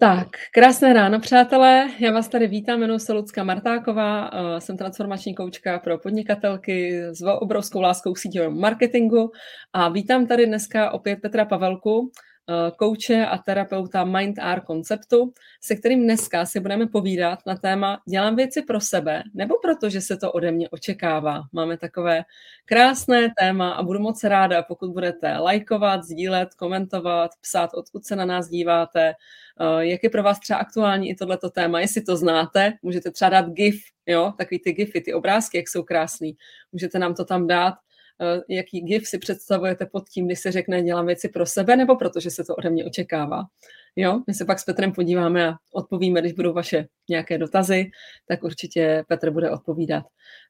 Tak, krásné ráno, přátelé. Já vás tady vítám, jmenuji se Lucka Martáková, eh, jsem transformační koučka pro podnikatelky s obrovskou láskou síťového marketingu a vítám tady dneska opět Petra Pavelku, Eh, kouče a terapeuta Mind R konceptu, se kterým dneska si budeme povídat na téma dělám věci pro sebe nebo protože se to ode mě očekává. Máme takové krásné téma a budu moc ráda, pokud budete lajkovat, sdílet, komentovat, psát, odkud se na nás díváte, jak je pro vás třeba aktuální i tohleto téma, jestli to znáte, můžete třeba dát GIF, jo, takový ty GIFy, ty obrázky, jak jsou krásný, můžete nám to tam dát Eh, jaký gif si představujete pod tím, když se řekne dělám věci pro sebe, nebo protože se to ode mě očekává. Jo, my se pak s Petrem podíváme a odpovíme, když budou vaše nějaké dotazy, tak určitě Petr bude odpovídat.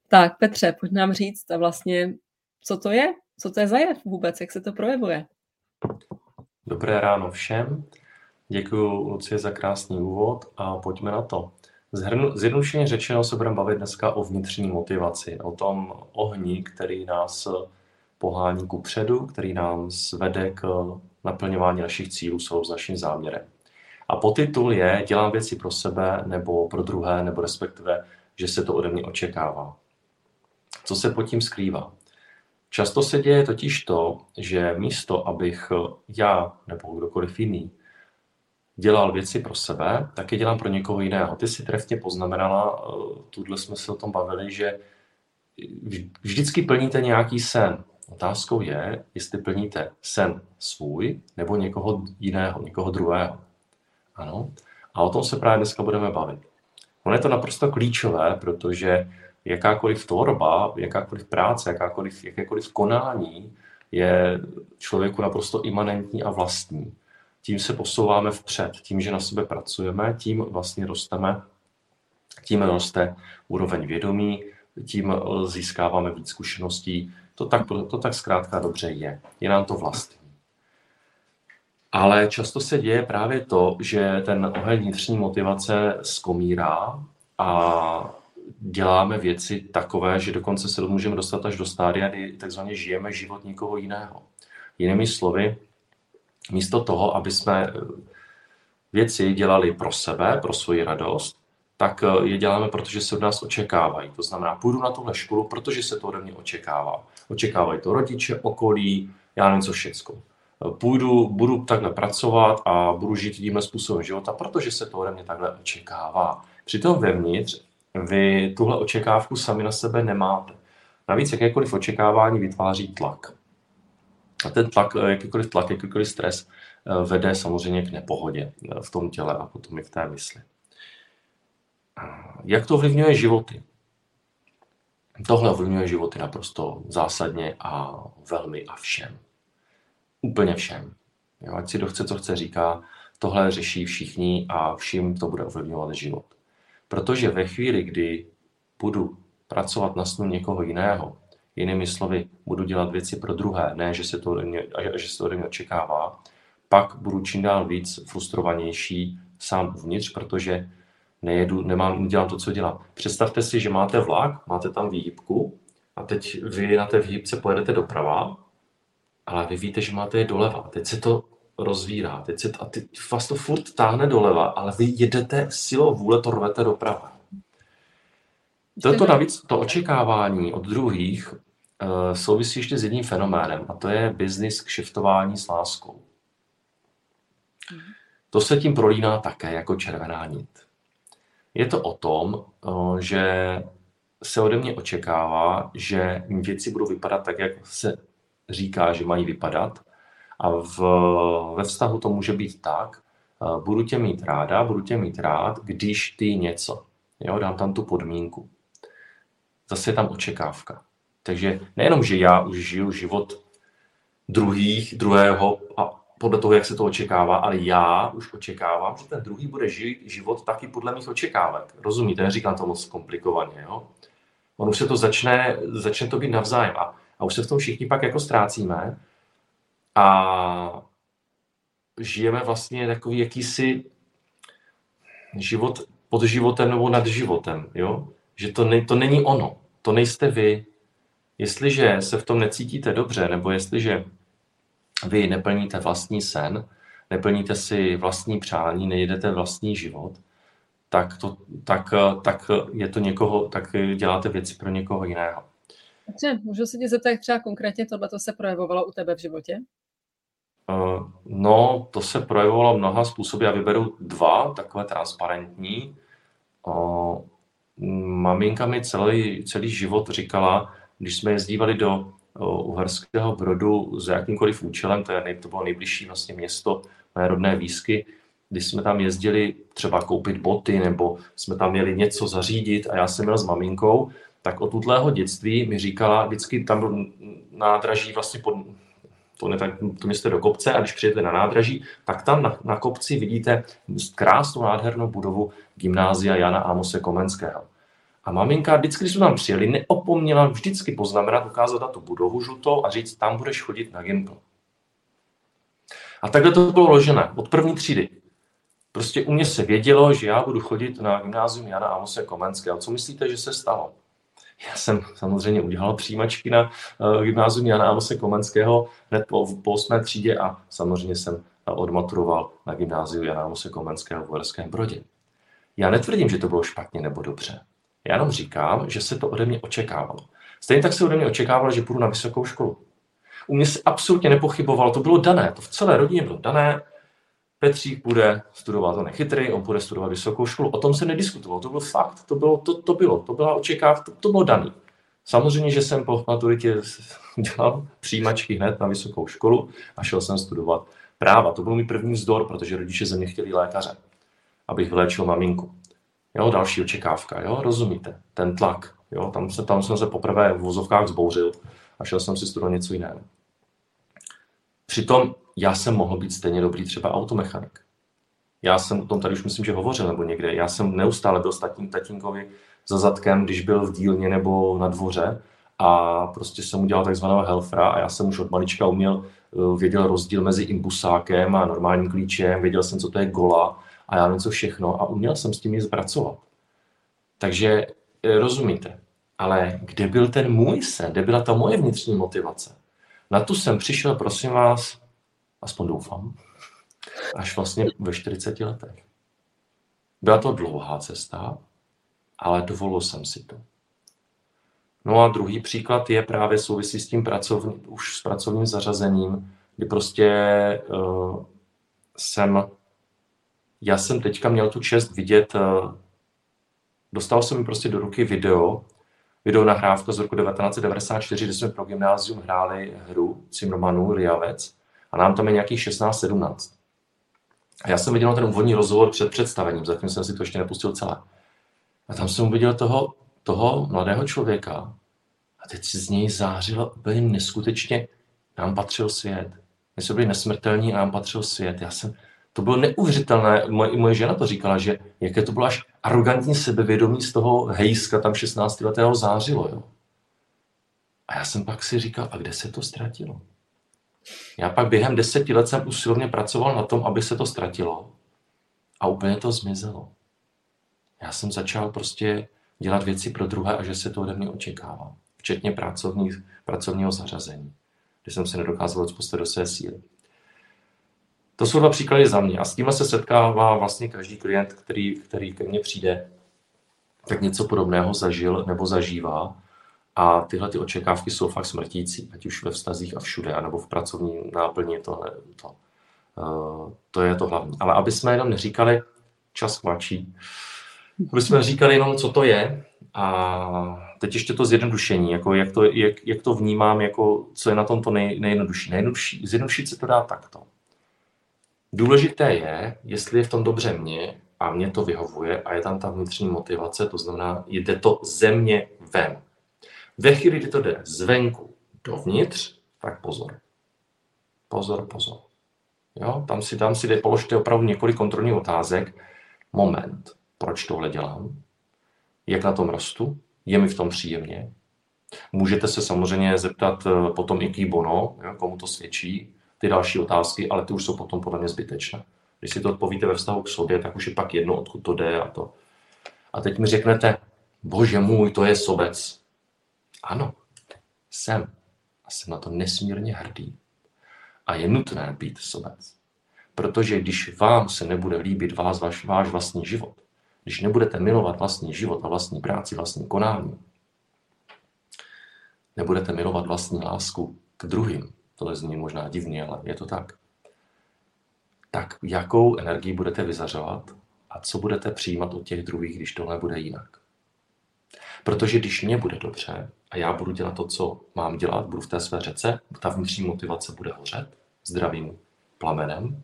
Tak Petře, pojď nám říct a vlastně, co to je, co to je za jev vůbec, jak se to projevuje. Dobré ráno všem. Děkuji Lucie za krásný úvod a pojďme na to. Zjednodušeně řečeno se budeme bavit dneska o vnitřní motivaci, o tom ohni, který nás pohání ku předu, který nám vede k naplňování našich cílů jsou s naším záměrem. A podtitul je Dělám věci pro sebe nebo pro druhé, nebo respektive, že se to ode mě očekává. Co se pod tím skrývá? Často se děje totiž to, že místo, abych já nebo kdokoliv jiný dělal věci pro sebe, tak je dělám pro někoho jiného. Ty si trefně poznamenala, eh, tuhle jsme se o tom bavili, že vždycky plníte nějaký sen. Otázkou je, jestli plníte sen svůj nebo někoho jiného, někoho druhého. Ano. A o tom se právě dneska budeme bavit. Ono je to naprosto klíčové, protože jakákoliv tvorba, jakákoliv práce, jakákoliv, jakékoliv konání je člověku naprosto imanentní a vlastní tím se posouváme vpřed. Tím, že na sebe pracujeme, tím vlastně rosteme, tím roste úroveň vědomí, tím získáváme víc zkušeností. To tak, to tak zkrátka dobře je. Je nám to vlastní. Ale často se děje právě to, že ten oheň vnitřní motivace skomírá a děláme věci takové, že dokonce se můžeme dostat až do stádia, kdy takzvaně žijeme život někoho jiného. Jinými slovy, místo toho, aby jsme eh, věci dělali pro sebe, pro svoji radost, tak eh, je děláme, protože se od nás očekávají. To znamená, půjdu na tuhle školu, protože se to ode mě očekává. Očekávají to rodiče, okolí, já nevím co všecko. Eh, půjdu, budu takhle pracovat a budu žít tímhle způsobem života, protože se to ode mě takhle očekává. Přitom vevnitř vy tuhle očekávku sami na sebe nemáte. Navíc jakékoliv očekávání vytváří tlak. A ten tlak, eh, jakýkoliv tlak, jakýkoliv stres eh, vede samozřejmě k nepohodě eh, v tom těle a potom i v té mysli. Jak to ovlivňuje životy? Tohle ovlivňuje životy naprosto zásadně a velmi a všem. Úplně všem. Jo, ať si kdo chce, co chce, říká, tohle řeší všichni a všim to bude ovlivňovat život. Protože ve chvíli, kdy budu pracovat na snu někoho jiného, Jinými slovy, budu dělat věci pro druhé, ne, že se to ode mě, že se to ode mě očekává, pak budu čím dál víc frustrovanější sám uvnitř, protože nejedu, nemám, nedělám to, co dělám. Představte si, že máte vlak, máte tam výhybku a teď vy na té výhybce pojedete doprava, ale vy víte, že máte je doleva. Teď se to rozvírá, teď se to, a teď vás to furt táhne doleva, ale vy jedete silou vůle, to rvete doprava. Toto navíc, to očekávání od druhých uh, souvisí ještě s jedním fenoménem a to je business kšiftování s láskou. Mhm. To se tím prolíná také jako červená nit. Je to o tom, uh, že se ode mě očekává, že věci budou vypadat tak, jak se říká, že mají vypadat. A v, ve vztahu to může být tak, uh, budu tě mít ráda, budu tě mít rád, když ty něco. Jo, dám tam tu podmínku zase je tam očekávka. Takže nejenom, že já už žiju život druhých, druhého a podle toho, jak se to očekává, ale já už očekávám, že ten druhý bude žít život taky podle mých očekávek. Rozumíte? Neříkám to moc komplikovaně. Jo? On už se to začne, začne to být navzájem a, a už se v tom všichni pak jako ztrácíme a žijeme vlastně takový jakýsi život pod životem nebo nad životem. Jo? že to, ne, to není ono, to nejste vy. Jestliže se v tom necítíte dobře, nebo jestliže vy neplníte vlastní sen, neplníte si vlastní přání, nejedete vlastní život, tak, to, tak, tak je to někoho, tak děláte věci pro někoho jiného. Dobře, můžu se tě zeptat, jak třeba konkrétně tohle se projevovalo u tebe v životě? Uh, no, to se projevovalo mnoha způsoby. Já vyberu dva, takové transparentní. Uh, maminka mi celý, celý život říkala, když jsme jezdívali do Uherského Brodu za jakýmkoliv účelem, to, je, to bylo nejbližší vlastně město mé rodné výsky, když jsme tam jezdili třeba koupit boty nebo jsme tam měli něco zařídit a já jsem měl s maminkou, tak od tutlého dětství mi říkala, vždycky tam byl nádraží vlastně pod, to, ne, to město do kopce a když přijete na nádraží, tak tam na, na kopci vidíte krásnou nádhernou budovu gymnázia Jana Amose Komenského. A maminka, vždycky, když jsme tam přijeli, neopomněla vždycky poznamenat, ukázat na tu budovu žlutou a říct, tam budeš chodit na gimpl. A takhle to bylo ložené od první třídy. Prostě u mě se vědělo, že já budu chodit na gymnázium Jana Amose Komenského. Co myslíte, že se stalo? Já jsem samozřejmě udělal přijímačky na uh, gymnázium Jana Amose Komenského hned po, po 8. třídě a samozřejmě jsem odmaturoval na gymnáziu Jana Amose Komenského v Uherském Brodě. Já netvrdím, že to bylo špatně nebo dobře. Já jenom říkám, že se to ode mě očekávalo. Stejně tak se ode mě očekávalo, že půjdu na vysokou školu. U mě se absolutně nepochybovalo, to bylo dané, to v celé rodině bylo dané. Petřík bude studovat, on je chytrý, on bude studovat vysokou školu. O tom se nediskutovalo, to byl fakt, to bylo, to, to bylo, to byla očekáv, to, to bylo daný. Samozřejmě, že jsem po maturitě dělal přijímačky hned na vysokou školu a šel jsem studovat práva. To byl můj první vzdor, protože rodiče ze mě chtěli lékaře, abych vyléčil maminku. Jo, další očekávka, jo, rozumíte, ten tlak, jo, tam, se, tam jsem se poprvé v vozovkách zbouřil a šel jsem si studovat něco jiného. Přitom já jsem mohl být stejně dobrý třeba automechanik. Já jsem o tom tady už myslím, že hovořil nebo někde. Já jsem neustále byl statím tatínkovi za zadkem, když byl v dílně nebo na dvoře a prostě jsem udělal takzvaného helfra a já jsem už od malička uměl, eh, věděl rozdíl mezi imbusákem a normálním klíčem, věděl jsem, co to je gola a já něco všechno a uměl jsem s tím nic pracovat. Takže eh, rozumíte, ale kde byl ten můj sen, kde byla ta moje vnitřní motivace? Na tu jsem přišel, prosím vás, aspoň doufám, až vlastně ve 40 letech. Byla to dlouhá cesta, ale dovolil jsem si to. No a druhý příklad je právě souvisí s tím pracovní, už s pracovním zařazením, kdy prostě uh, jsem já jsem teďka měl tu čest vidět, eh, dostal jsem mi prostě do ruky video, video nahrávka z roku 1994, kde jsme pro gymnázium hráli hru Cimrmanů, Riavec a nám tam je nějakých 16-17. A já jsem viděl ten úvodní rozhovor před představením, zatím jsem si to ještě nepustil celé. A tam jsem viděl toho, toho mladého člověka a teď z něj zářilo úplně neskutečně, nám patřil svět. My jsme byli nesmrtelní a nám patřil svět. Já jsem, to bylo neuvěřitelné. Moje, moje žena to říkala, že jaké to bylo až arrogantní sebevědomí z toho hejska tam 16 letého zářilo. Jo. A já jsem pak si říkal, a kde se to ztratilo? Já pak během deseti let jsem usilovně pracoval na tom, aby se to ztratilo. A úplně to zmizelo. Já jsem začal prostě dělat věci pro druhé a že se to ode mě očekává. Včetně pracovních, pracovního zařazení, kdy jsem se nedokázal odpostat do své síly. To jsou dva příklady za mě. A s tím se setkává vlastně každý klient, který, který ke mně přijde, tak něco podobného zažil nebo zažívá. A tyhle ty očekávky jsou fakt smrtící, ať už ve vztazích a všude, anebo v pracovní náplni, to, to, uh, to je to hlavní. Ale aby jsme jenom neříkali, čas chvačí, aby jsme říkali jenom, co to je, a teď ještě to zjednodušení, jako jak, to, jak, jak to vnímám, jako co je na tom to nej, nejjednodušší. nejjednodušší. Zjednodušit se to dá takto. Důležité je, jestli je v tom dobře mě a mě to vyhovuje a je tam ta vnitřní motivace, to znamená, jde to ze mě ven. Ve chvíli, kdy to jde zvenku dovnitř, tak pozor. Pozor, pozor. Jo? Tam si, tam si položte opravdu několik kontrolních otázek. Moment, proč tohle dělám? Jak na tom rostu? Je mi v tom příjemně? Můžete se samozřejmě zeptat eh, potom i kýbono, komu to svědčí, ty další otázky, ale ty už jsou potom podle mě zbytečné. Když si to odpovíte ve vztahu k sobě, tak už je pak jedno, odkud to jde a to. A teď mi řeknete, bože můj, to je sobec. Ano, jsem. A jsem na to nesmírně hrdý. A je nutné být sobec. Protože když vám se nebude líbit vás, váš, váš vlastní život, když nebudete milovat vlastní život a vlastní práci, vlastní konání, nebudete milovat vlastní lásku k druhým, tohle zní možná divně, ale je to tak, tak jakou energii budete vyzařovat a co budete přijímat od těch druhých, když tohle bude jinak. Protože když mě bude dobře a já budu dělat to, co mám dělat, budu v té své řece, ta vnitřní motivace bude hořet zdravým plamenem,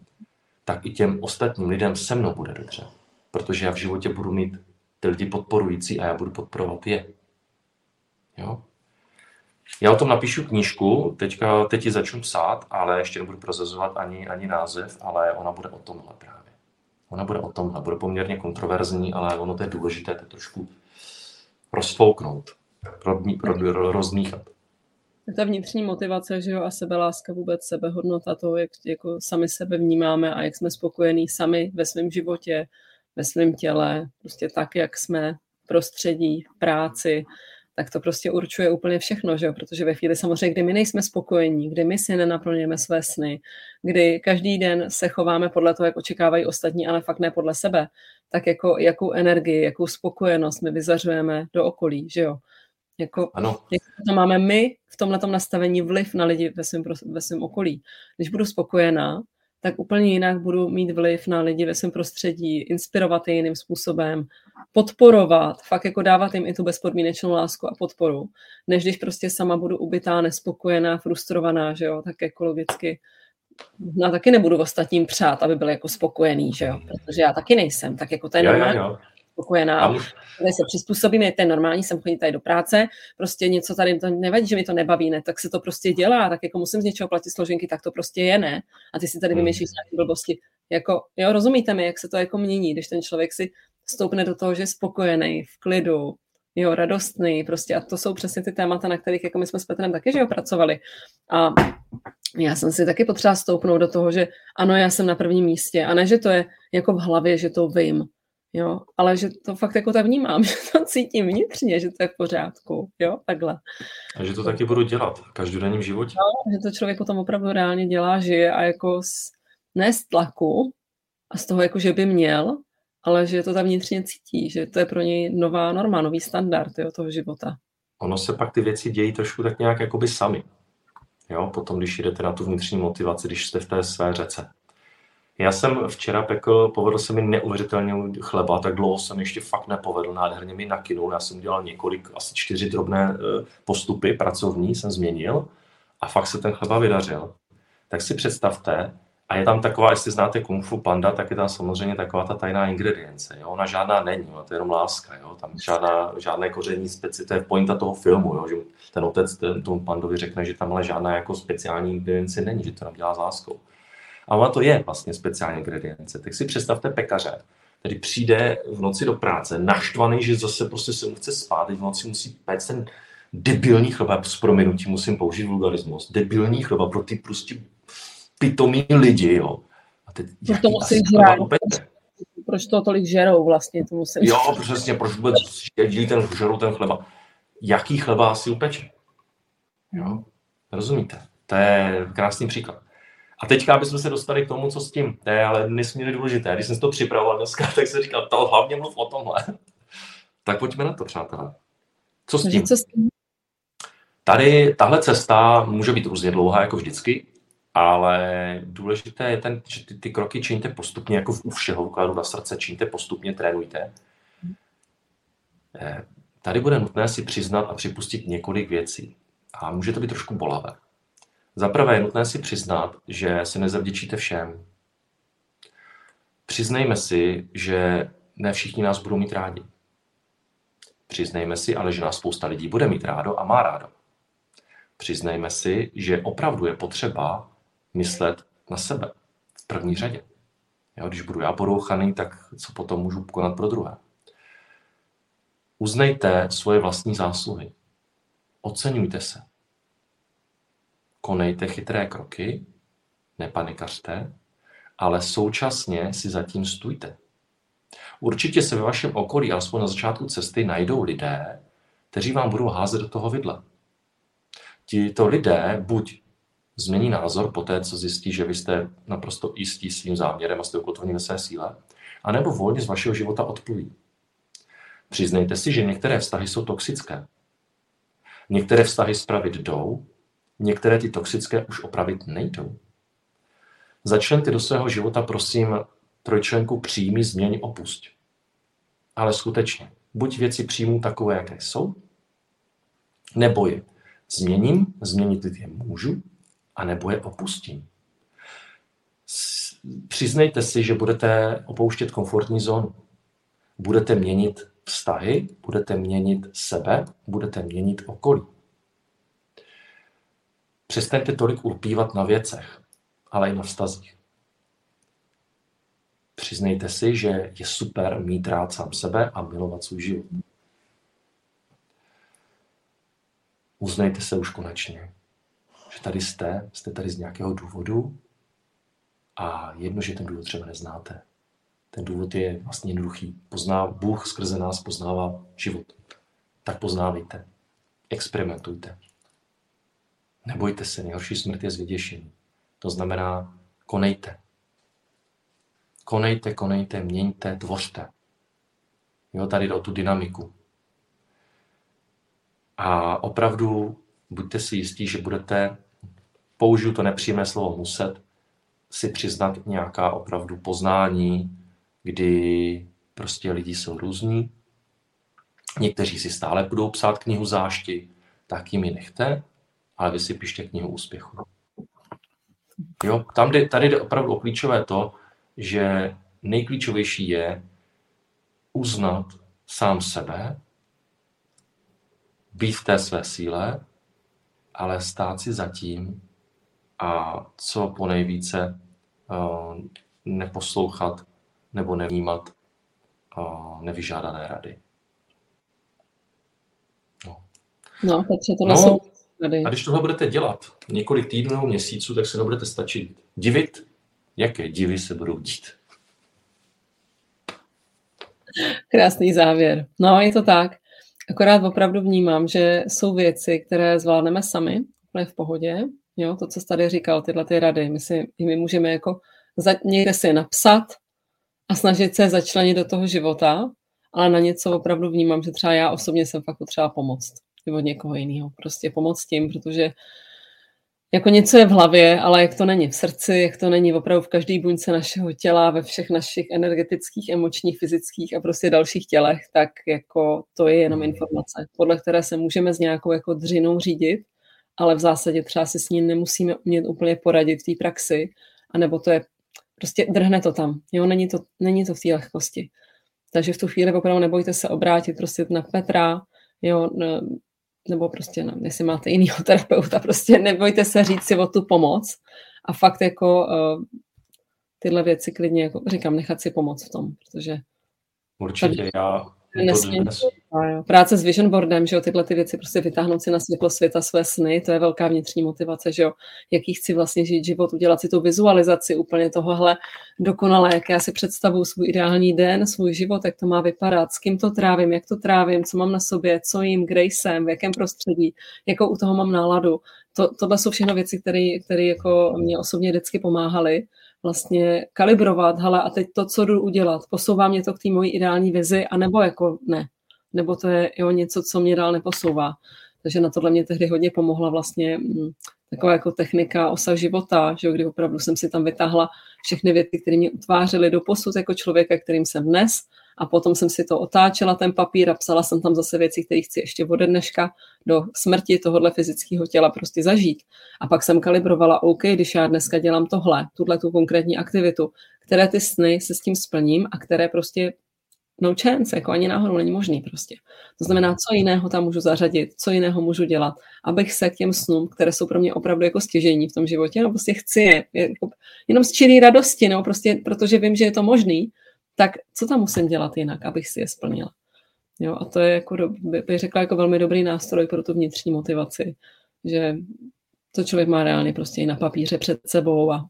tak i těm ostatním lidem se mnou bude dobře. Protože já v životě budu mít ty lidi podporující a já budu podporovat je. Jo? Já o tom napíšu knížku, teďka, teď ji začnu psát, ale ještě nebudu prozazovat ani, ani název, ale ona bude o tomhle právě. Ona bude o tomhle, bude poměrně kontroverzní, ale ono to je důležité to trošku rozfouknout, rozmíchat. Ta vnitřní motivace, že jo, a sebeláska, vůbec sebehodnota toho, jak jako sami sebe vnímáme a jak jsme spokojení sami ve svém životě, ve svém těle, prostě tak, jak jsme prostředí, práci, tak to prostě určuje úplně všechno, že jo? protože ve chvíli samozřejmě, kdy my nejsme spokojení, kdy my si nenaplňujeme své sny, kdy každý den se chováme podle toho, jak očekávají ostatní, ale fakt ne podle sebe, tak jako jakou energii, jakou spokojenost my vyzařujeme do okolí, že jo. Jako, ano. Jak to máme my v tomhle nastavení vliv na lidi ve svém, ve svém okolí. Když budu spokojená, tak úplně jinak budu mít vliv na lidi ve svém prostředí, inspirovat je jiným způsobem, podporovat, fakt jako dávat jim i tu bezpodmínečnou lásku a podporu, než když prostě sama budu ubytá, nespokojená, frustrovaná, že jo, tak jako logicky no taky nebudu ostatním přát, aby byl jako spokojený, že jo, protože já taky nejsem, tak jako to je normální. Jo, jo spokojená. A tady se přizpůsobím, je to normální, jsem chodit tady do práce, prostě něco tady to nevadí, že mi to nebaví, ne, tak se to prostě dělá, tak jako musím z něčeho platit složenky, tak to prostě je, ne. A ty si tady hmm. vymýšlíš nějaké blbosti. Jako, jo, rozumíte mi, jak se to jako mění, když ten člověk si stoupne do toho, že je spokojený, v klidu, jo, radostný, prostě a to jsou přesně ty témata, na kterých jako my jsme s Petrem taky, že jo, pracovali. A já jsem si taky potřeba stoupnout do toho, že ano, já jsem na prvním místě a ne, že to je jako v hlavě, že to vím, jo, ale že to fakt jako tak vnímám, že to cítím vnitřně, že to je v pořádku, jo, takhle. A že to taky budu dělat v každodenním životě. No, že to člověk potom opravdu reálně dělá, žije a jako z, ne z tlaku a z toho, jako že by měl, ale že to tam vnitřně cítí, že to je pro něj nová norma, nový standard jo, toho života. Ono se pak ty věci dějí trošku tak nějak jakoby sami. Jo, potom, když jdete na tu vnitřní motivaci, když jste v té své řece. Já jsem včera pekl, povedl se mi neuvěřitelně chleba, tak dlouho jsem ještě fakt nepovedl, nádherně mi nakynul. Já jsem udělal několik, asi čtyři drobné eh, postupy pracovní, jsem změnil a fakt se ten chleba vydařil. Tak si představte, a je tam taková, jestli znáte Kung Fu Panda, tak je tam samozřejmě taková ta tajná ingredience. Jo? Ona žádná není, ona to je jenom láska. Jo? Tam žádná, žádné koření speci, to je pointa toho filmu, jo? že ten otec ten, tomu pandovi řekne, že tam ale žádná jako speciální ingredience není, že to nám dělá s láskou. A ona to je vlastně speciální ingredience. Tak si představte pekaře, který přijde v noci do práce, naštvaný, že zase prostě se mu chce spát, v noci musí péct ten debilní chleba, s prominutím musím použít vulgarismus, debilní chleba pro ty prostě pitomí lidi, jo. A teď, no to musí žrát. Proč to tolik žerou vlastně, to musím... Jo, přesně, proč vůbec dělí ten, žerou ten chleba. Jaký chleba asi upeče? Jo, rozumíte? To je krásný příklad. A teďka bychom se dostali k tomu, co s tím. To je ale nesmírně důležité. Když jsem to připravoval dneska, tak jsem říkal, to hlavně mluv o tomhle. tak pojďme na to, přátelé. Co s tím? Co s tím? Tady tahle cesta může být různě dlouhá, jako vždycky, ale důležité je ten, že ty, ty kroky činíte postupně, jako u všeho vkladu na srdce, činíte postupně, trénujte. Eh, tady bude nutné si přiznat a připustit několik věcí. A může to být trošku bolavé. Za prvé je nutné si přiznat, že si nezavděčíte všem. Přiznejme si, že ne všichni nás budou mít rádi. Přiznejme si ale, že nás spousta lidí bude mít rádo a má rádo. Přiznejme si, že opravdu je potřeba myslet na sebe v první řadě. Jo, když budu já porouchaný, tak co potom můžu konat pro druhé? Uznejte svoje vlastní zásluhy. Oceňujte se. Konejte chytré kroky, nepanikařte, ale současně si zatím stůjte. Určitě se ve vašem okolí, alespoň na začátku cesty, najdou lidé, kteří vám budou házet do toho vidle. Tito lidé buď změní názor po té, co zjistí, že vy jste naprosto jistí svým záměrem a jste ukotveni ve své síle, anebo volně z vašeho života odpluví. Přiznejte si, že některé vztahy jsou toxické. Některé vztahy spravit jdou, některé ty toxické už opravit nejdou. Začlente do svého života, prosím, trojčlenku příjmy, změň, opusť. Ale skutečně, buď věci přijmu takové, jaké jsou, nebo je změním, změnit je můžu, a nebo je opustím. Přiznejte si, že budete opouštět komfortní zónu. Budete měnit vztahy, budete měnit sebe, budete měnit okolí. Přestaňte tolik ulpívat na věcech, ale i na vztazích. Přiznejte si, že je super mít rád sám sebe a milovat svůj život. Uznejte se už konečně, tady jste, jste tady z nějakého důvodu a jedno, že ten důvod třeba neznáte. Ten důvod je vlastně jednoduchý. Pozná, Bůh skrze nás poznává život. Tak poznávejte. Experimentujte. Nebojte se, nejhorší smrt je zvěděšení. To znamená, konejte. Konejte, konejte, měňte, tvořte. Jo, tady jde o tu dynamiku. A opravdu buďte si jistí, že budete, použiju to nepříjemné slovo muset, si přiznat nějaká opravdu poznání, kdy prostě lidi jsou různí. Někteří si stále budou psát knihu zášti, tak jim ji nechte, ale vy si pište knihu úspěchu. Jo, tam tady jde opravdu o klíčové to, že nejklíčovější je uznat sám sebe, být v té své síle, ale stát si zatím a co po nejvíce uh, neposlouchat nebo nevnímat uh, nevyžádané rady. No, no Petře, to no, jsou rady. A když tohle budete dělat několik týdnů nebo měsíců, tak se nebudete stačit divit, jaké divy se budou dít. Krásný závěr. No, je to tak. Akorát opravdu vnímám, že jsou věci, které zvládneme sami, úplně v pohodě. Jo, to, co jsi tady říkal, tyhle ty rady, my, si, my můžeme jako za, někde si napsat a snažit se začlenit do toho života, ale na něco opravdu vnímám, že třeba já osobně jsem fakt potřeba pomoct. Nebo někoho jiného. Prostě pomoct tím, protože jako něco je v hlavě, ale jak to není v srdci, jak to není opravdu v každé buňce našeho těla, ve všech našich energetických, emočních, fyzických a prostě dalších tělech, tak jako to je jenom informace, podle které se můžeme s nějakou jako dřinou řídit, ale v zásadě třeba si s ní nemusíme umět úplně poradit v té praxi, anebo to je prostě drhne to tam. Jo, není to, není to v té lehkosti. Takže v tu chvíli opravdu nebojte se obrátit prostě na Petra, jo, nebo prostě, no, jestli máte jinýho terapeuta, prostě nebojte se říct si o tu pomoc a fakt jako uh, tyhle věci klidně, jako říkám, nechat si pomoct v tom, protože Určitě, já Nesmím, Práce s vision boardem, že jo, tyhle ty věci prostě vytáhnout si na světlo světa své sny, to je velká vnitřní motivace, že jo, jaký chci vlastně žít život, udělat si tu vizualizaci úplně tohohle dokonale, jak já si představuju svůj ideální den, svůj život, jak to má vypadat, s kým to trávím, jak to trávím, co mám na sobě, co jim, kde jsem, v jakém prostředí, jakou u toho mám náladu. To, tohle jsou všechno věci, které jako mě osobně vždycky pomáhaly vlastně kalibrovat, hele, a teď to, co jdu udělat, posouvá mě to k té mojí ideální vizi, anebo jako ne. Nebo to je jo, něco, co mě dál neposouvá. Takže na tohle mě tehdy hodně pomohla vlastně hm, taková jako technika osa života, že kdy opravdu jsem si tam vytáhla všechny věci, které mě utvářely do posud jako člověka, kterým jsem dnes a potom jsem si to otáčela, ten papír a psala jsem tam zase věci, které chci ještě ode dneška do smrti tohohle fyzického těla prostě zažít. A pak jsem kalibrovala, OK, když já dneska dělám tohle, tuhle tu konkrétní aktivitu, které ty sny se s tím splním a které prostě no chance, jako ani náhodou není možný prostě. To znamená, co jiného tam můžu zařadit, co jiného můžu dělat, abych se k těm snům, které jsou pro mě opravdu jako stěžení v tom životě, no prostě chci je, jako, jenom z čirý radosti, no prostě, protože vím, že je to možný, tak co tam musím dělat jinak, abych si je splnila. Jo, a to je, jako, bych řekla, jako velmi dobrý nástroj pro tu vnitřní motivaci, že to člověk má reálně prostě i na papíře před sebou a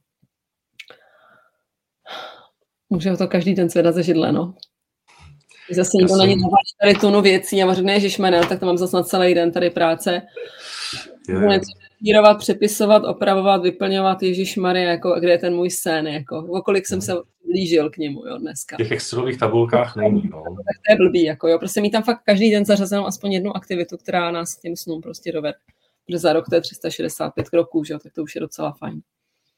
může ho to každý den zvedat ze židle, no. Zase někdo na ně tady tunu věcí a řekne, ježišmene, tak to mám zase na celý den tady práce. Je. kopírovat, přepisovat, opravovat, vyplňovat Ježíš Maria, jako kde je ten můj scén, jako okolik jsem se blížil k němu, jo, dneska. V těch Excelových tabulkách není, no. Tak to je blbý, jako jo, prostě mít tam fakt každý den zařazenou aspoň jednu aktivitu, která nás k těm snům prostě dovede. Protože za rok to je 365 kroků, že jo, tak to už je docela fajn.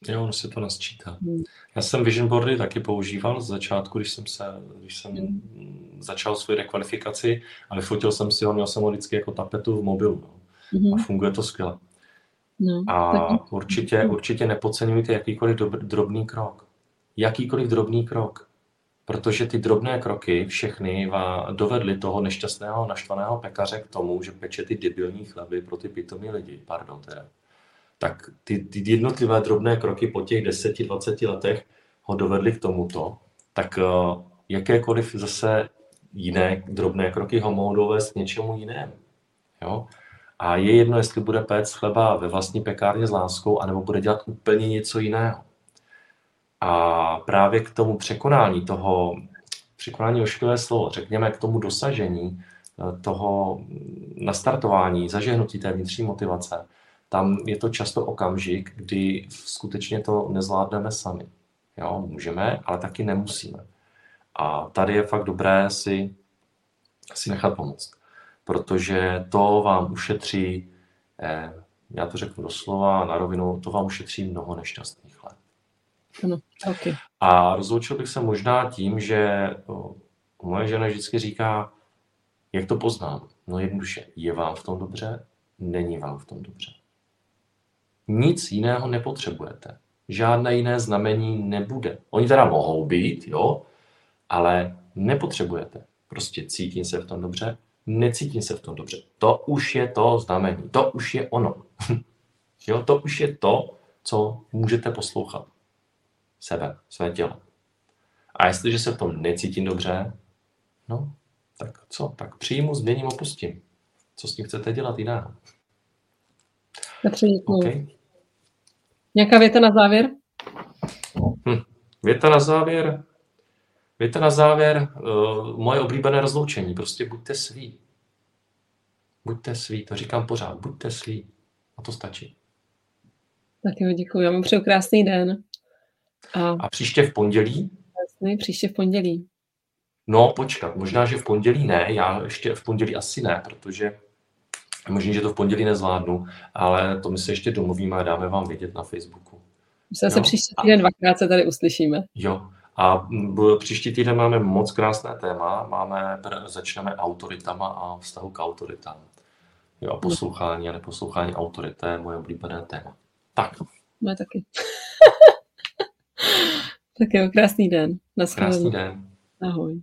Jo, ono se to nasčítá. Hmm. Já jsem vision boardy taky používal z začátku, když jsem, se, když jsem hmm. začal svoji rekvalifikaci a vyfotil jsem si ho, měl jsem ho vždycky jako tapetu v mobilu. No. Hmm. A funguje to skvěle. No, a tak... určitě, určitě nepodceňujte jakýkoliv drobný krok. Jakýkoliv drobný krok. Protože ty drobné kroky všechny dovedly toho nešťastného, naštvaného pekaře k tomu, že peče ty debilní chleby pro ty pitomí lidi. Pardon teda tak ty, ty jednotlivé drobné kroky po těch 10-20 letech ho dovedly k tomuto, tak uh, jakékoliv zase jiné drobné kroky ho mohou dovést k něčemu jinému. Jo? A je jedno, jestli bude péct chleba ve vlastní pekárně s láskou, anebo bude dělat úplně něco jiného. A právě k tomu překonání toho, překonání ošklivé slovo, řekněme k tomu dosažení eh, toho nastartování, zažehnutí té vnitřní motivace, tam je to často okamžik, kdy skutečně to nezvládneme sami. Jo, můžeme, ale taky nemusíme. A tady je fakt dobré si, si nechat pomoct, protože to vám ušetří, eh, já to řeknu doslova na rovinu, to vám ušetří mnoho nešťastných let. Ano, okay. A rozloučil bych se možná tím, že o, moje žena vždycky říká, jak to poznám? No jednoduše, je vám v tom dobře, není vám v tom dobře. Nic jiného nepotřebujete. Žádné jiné znamení nebude. Oni teda mohou být, jo, ale nepotřebujete. Prostě cítím se v tom dobře, necítím se v tom dobře. To už je to znamení, to už je ono. jo, to už je to, co můžete poslouchat. Sebe, své tělo. A jestliže se v tom necítím dobře, no, tak co? Tak přijmu, změním, opustím. Co s tím chcete dělat jiného? Petře, Okay. Nějaká věta na závěr? Hm. Věta na závěr. Věta na závěr. Uh, moje oblíbené rozloučení. Prostě buďte svý. Buďte svý, to říkám pořád. Buďte svý. A to stačí. Tak jo, děkuji. Já vám přeju krásný den. A, a příště v pondělí? Jasný, příště v pondělí. No, počkat, možná, že v pondělí ne, já ještě v pondělí asi ne, protože Možná, že to v pondělí nezvládnu, ale to my se ještě domluvíme a dáme vám vidět na Facebooku. My se příští týden dvakrát se tady uslyšíme. Jo. A příští týden máme moc krásné téma. Máme, začneme autoritama a vztahu k autoritám. Jo, a poslouchání a neposlouchání autorit, to je moje oblíbené téma. Tak. Moje taky. tak jo, krásný den. Krásný den. Ahoj.